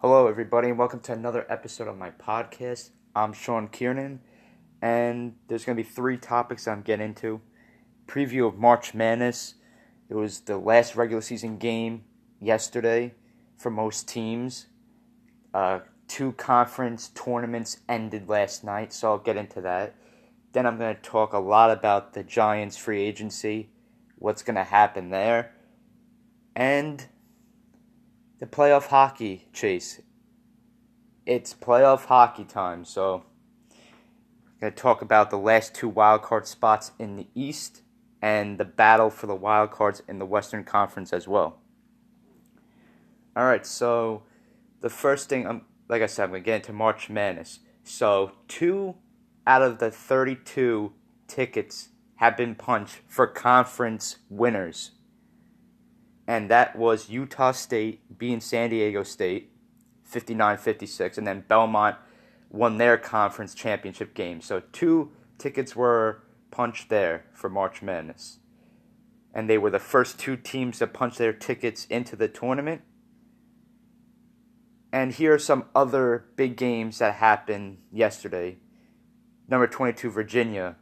Hello, everybody, and welcome to another episode of my podcast. I'm Sean Kiernan, and there's going to be three topics I'm getting into. Preview of March Madness. It was the last regular season game yesterday for most teams. Uh, two conference tournaments ended last night, so I'll get into that. Then I'm going to talk a lot about the Giants free agency, what's going to happen there, and the playoff hockey chase. It's playoff hockey time, so I'm going to talk about the last two wildcard spots in the East and the battle for the wildcards in the Western Conference as well. All right, so the first thing, I'm, like I said, I'm going to get into March Madness. So, two out of the 32 tickets have been punched for conference winners and that was Utah State beating San Diego State 59-56 and then Belmont won their conference championship game. So two tickets were punched there for March Madness. And they were the first two teams to punch their tickets into the tournament. And here are some other big games that happened yesterday. Number 22 Virginia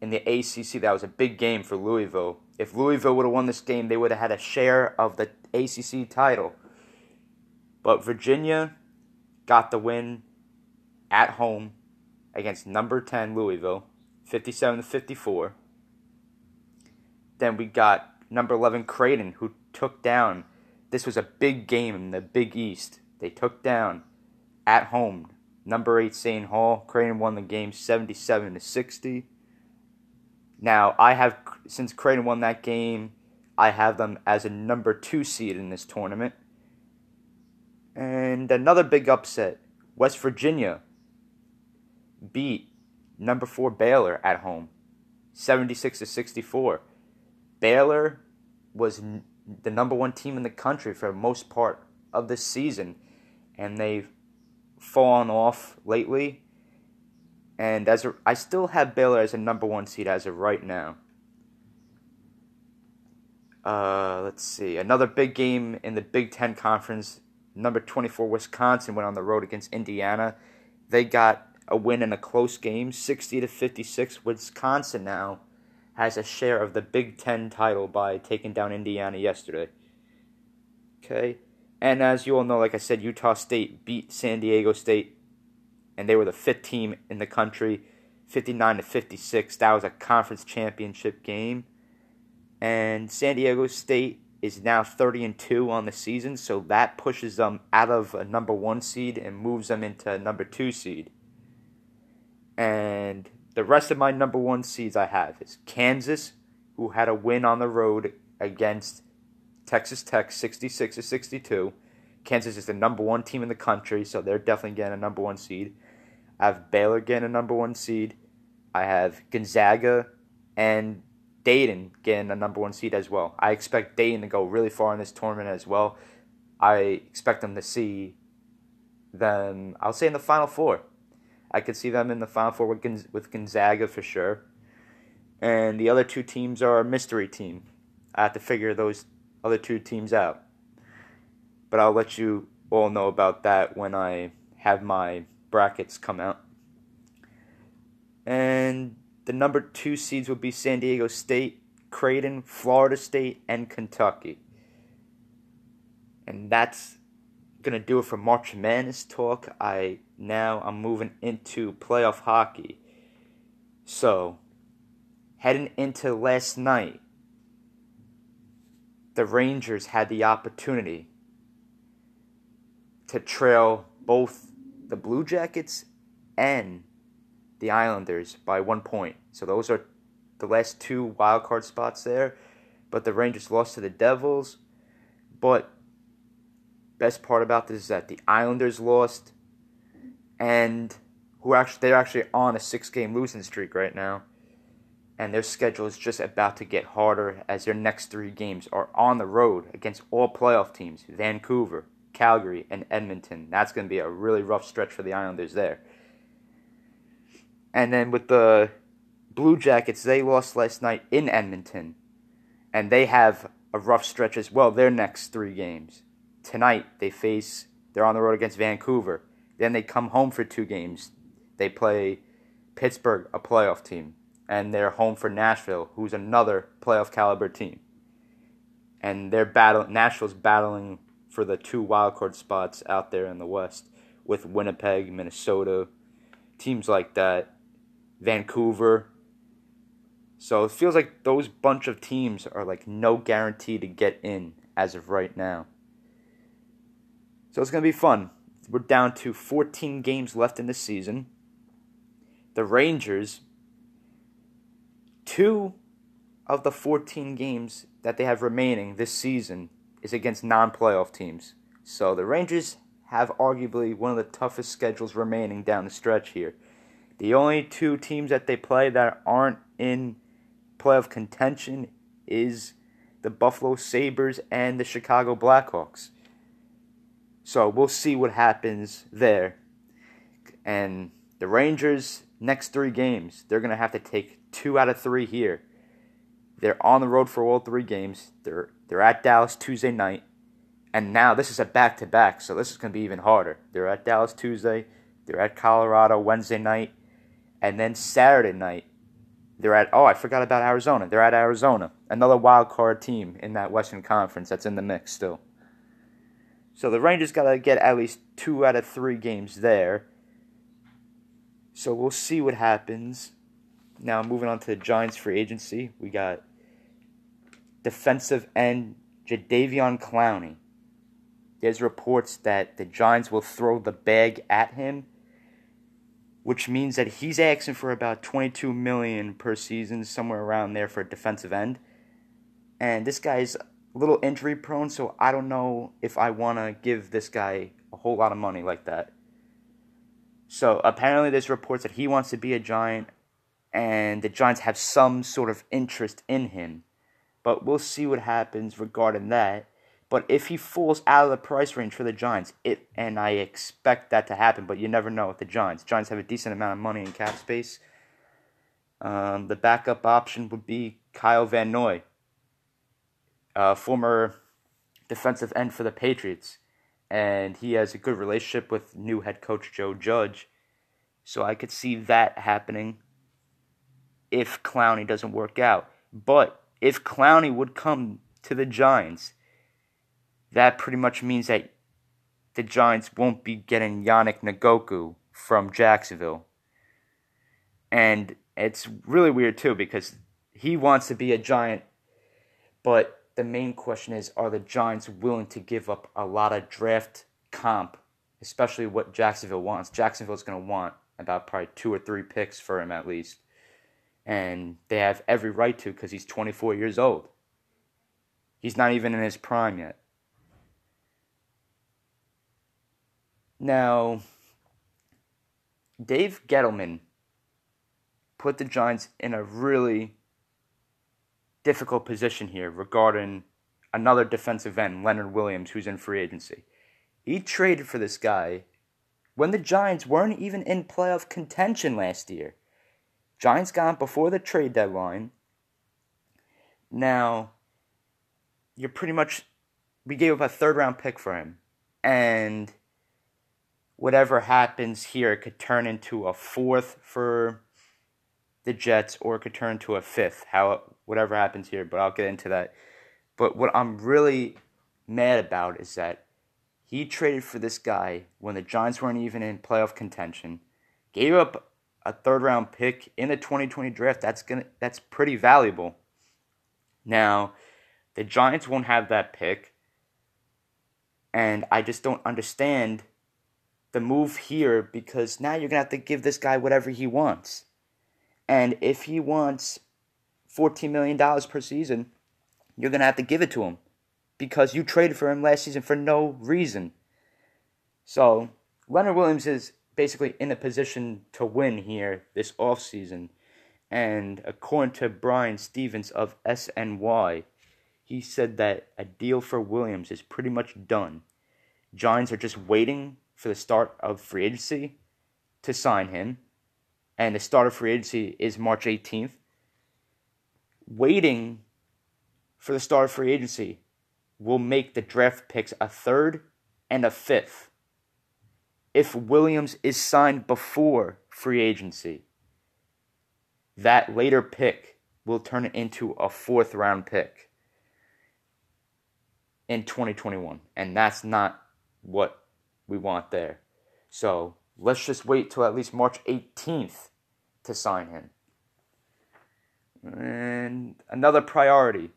in the ACC that was a big game for Louisville if Louisville would have won this game, they would have had a share of the ACC title. But Virginia got the win at home against number 10 Louisville, 57 to 54. Then we got number 11 Creighton who took down this was a big game in the Big East. They took down at home number 8 Seton Hall. Creighton won the game 77 to 60. Now, I have, since Creighton won that game, I have them as a number two seed in this tournament. And another big upset West Virginia beat number four Baylor at home, 76 to 64. Baylor was the number one team in the country for most part of the season, and they've fallen off lately. And as a, I still have Baylor as a number one seed as of right now. Uh, let's see. Another big game in the Big Ten Conference. Number 24 Wisconsin went on the road against Indiana. They got a win in a close game, 60 to 56. Wisconsin now has a share of the Big Ten title by taking down Indiana yesterday. Okay. And as you all know, like I said, Utah State beat San Diego State and they were the fifth team in the country, 59 to 56. That was a conference championship game. And San Diego State is now 30 and 2 on the season, so that pushes them out of a number 1 seed and moves them into a number 2 seed. And the rest of my number 1 seeds I have is Kansas, who had a win on the road against Texas Tech 66 to 62. Kansas is the number 1 team in the country, so they're definitely getting a number 1 seed. I have Baylor getting a number one seed. I have Gonzaga and Dayton getting a number one seed as well. I expect Dayton to go really far in this tournament as well. I expect them to see them, I'll say, in the Final Four. I could see them in the Final Four with, with Gonzaga for sure. And the other two teams are a mystery team. I have to figure those other two teams out. But I'll let you all know about that when I have my brackets come out. And the number two seeds will be San Diego State, Creighton, Florida State, and Kentucky. And that's gonna do it for March Madness talk. I now I'm moving into playoff hockey. So heading into last night, the Rangers had the opportunity to trail both the Blue Jackets and the Islanders by one point. So those are the last two wild card spots there. But the Rangers lost to the Devils. But best part about this is that the Islanders lost, and who actually they're actually on a six game losing streak right now. And their schedule is just about to get harder as their next three games are on the road against all playoff teams Vancouver, Calgary, and Edmonton. That's going to be a really rough stretch for the Islanders there. And then with the Blue Jackets, they lost last night in Edmonton. And they have a rough stretch as well, their next three games. Tonight, they face They're on the road against Vancouver. Then they come home for two games. They play Pittsburgh, a playoff team, and they're home for Nashville, who's another playoff caliber team. And they're battle Nashville's battling for the two wildcard spots out there in the West with Winnipeg, Minnesota, teams like that, Vancouver. So it feels like those bunch of teams are like no guarantee to get in as of right now. So it's going to be fun. We're down to 14 games left in the season. The Rangers, two of the 14 games that they have remaining this season is against non playoff teams. So the Rangers have arguably one of the toughest schedules remaining down the stretch here. The only two teams that they play that aren't in playoff contention is the Buffalo Sabres and the Chicago Blackhawks. So we'll see what happens there. And the Rangers, next three games, they're going to have to take two out of three here. They're on the road for all three games. They're, they're at Dallas Tuesday night. And now this is a back to back, so this is going to be even harder. They're at Dallas Tuesday, they're at Colorado Wednesday night, and then Saturday night, they're at, oh, I forgot about Arizona. They're at Arizona, another wild card team in that Western Conference that's in the mix still. So the Rangers got to get at least two out of three games there. So we'll see what happens. Now, moving on to the Giants free agency, we got defensive end Jadeveon Clowney there's reports that the Giants will throw the bag at him, which means that he's asking for about 22 million per season, somewhere around there for a defensive end. And this guy's a little injury prone, so I don't know if I want to give this guy a whole lot of money like that. So apparently, there's reports that he wants to be a Giant, and the Giants have some sort of interest in him. But we'll see what happens regarding that. But if he falls out of the price range for the Giants, it and I expect that to happen, but you never know with the Giants. Giants have a decent amount of money in cap space. Um, the backup option would be Kyle Van Noy, uh, former defensive end for the Patriots, and he has a good relationship with new head coach Joe Judge, so I could see that happening if Clowney doesn't work out. But if Clowney would come to the Giants that pretty much means that the Giants won't be getting Yannick Ngakoue from Jacksonville. And it's really weird too because he wants to be a Giant, but the main question is are the Giants willing to give up a lot of draft comp, especially what Jacksonville wants? Jacksonville's going to want about probably two or three picks for him at least. And they have every right to because he's 24 years old. He's not even in his prime yet. Now, Dave Gettleman put the Giants in a really difficult position here regarding another defensive end, Leonard Williams, who's in free agency. He traded for this guy when the Giants weren't even in playoff contention last year. Giants got before the trade deadline. Now, you're pretty much. We gave up a third round pick for him. And whatever happens here could turn into a fourth for the Jets or it could turn to a fifth. How whatever happens here, but I'll get into that. But what I'm really mad about is that he traded for this guy when the Giants weren't even in playoff contention, gave up a third round pick in the 2020 draft. That's gonna that's pretty valuable. Now, the Giants won't have that pick, and I just don't understand the move here because now you're going to have to give this guy whatever he wants. And if he wants $14 million per season, you're going to have to give it to him because you traded for him last season for no reason. So, Leonard Williams is basically in a position to win here this offseason. And according to Brian Stevens of SNY, he said that a deal for Williams is pretty much done. Giants are just waiting for the start of free agency to sign him, and the start of free agency is March 18th. Waiting for the start of free agency will make the draft picks a third and a fifth. If Williams is signed before free agency, that later pick will turn into a fourth round pick in 2021. And that's not what we want there. So let's just wait till at least March 18th to sign him. And another priority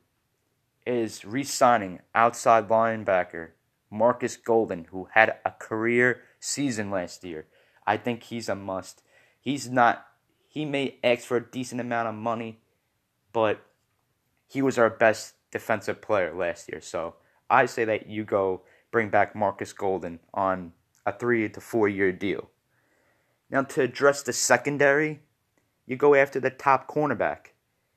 is re signing outside linebacker Markus Golden, who had a career season last year. I think he's a must. He's not, he may ask for a decent amount of money, but he was our best defensive player last year. So I say that you go bring back Markus Golden on a three to four year deal. Now, to address the secondary, you go after the top cornerback,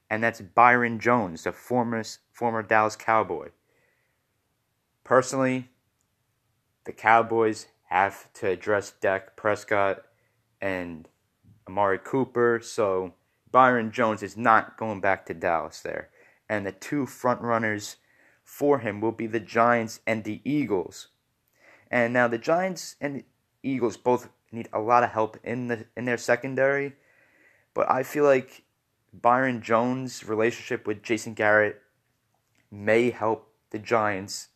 and that's Byron Jones, the former, former Dallas Cowboy. Personally, the Cowboys have to address Dak Prescott and Amari Cooper, so Byron Jones is not going back to Dallas there. And the two front runners for him will be the Giants and the Eagles. And now the Giants and Eagles both need a lot of help in the in their secondary, but I feel like Byron Jones' relationship with Jason Garrett may help the Giants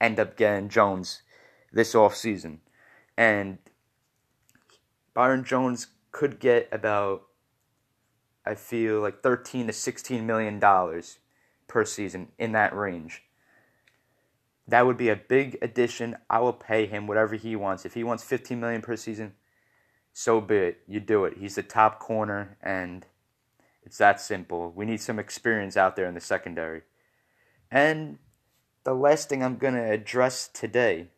end up getting Jones this offseason. And Byron Jones could get about I feel like 13 to 16 million dollars per season in that range. That would be a big addition. I will pay him whatever he wants. If he wants 15 million per season, so be it. You do it. He's the top corner and it's that simple. We need some experience out there in the secondary. And the last thing I'm going to address today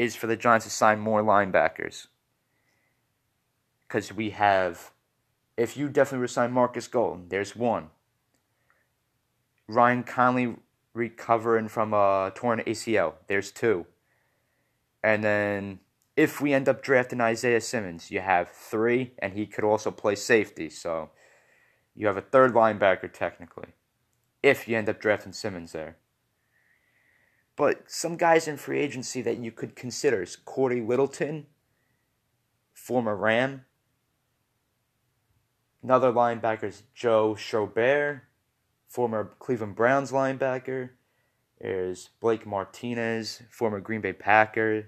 is for the Giants to sign more linebackers. Because we have, if you definitely resign Markus Golden, there's one. Ryan Connelly recovering from a torn ACL, there's two. And then if we end up drafting Isaiah Simmons, you have three, and he could also play safety. So you have a third linebacker technically, if you end up drafting Simmons there. But some guys in free agency that you could consider is Cory Littleton, former Ram. Another linebacker is Joe Schobert, former Cleveland Browns linebacker. There's Blake Martinez, former Green Bay Packer.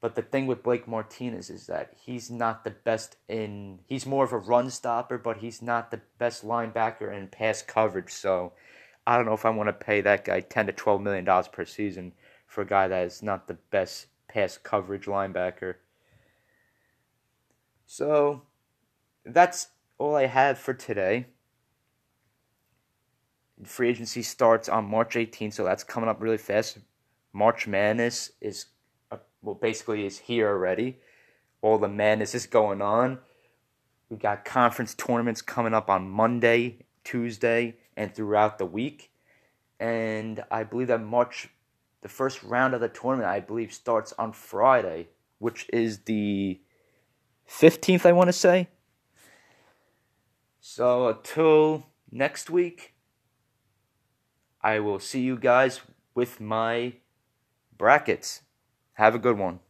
But the thing with Blake Martinez is that he's not the best in. He's more of a run stopper, but he's not the best linebacker in pass coverage. So I don't know if I want to pay that guy ten to twelve million dollars per season for a guy that is not the best pass coverage linebacker. So that's all I have for today. Free agency starts on March 18th, so that's coming up really fast. March Madness is uh, well, basically is here already. All the madness is going on. We got conference tournaments coming up on Monday, Tuesday, and throughout the week. And I believe that March, the first round of the tournament, I believe, starts on Friday, which is the 15th, I want to say. So until next week, I will see you guys with my brackets. Have a good one.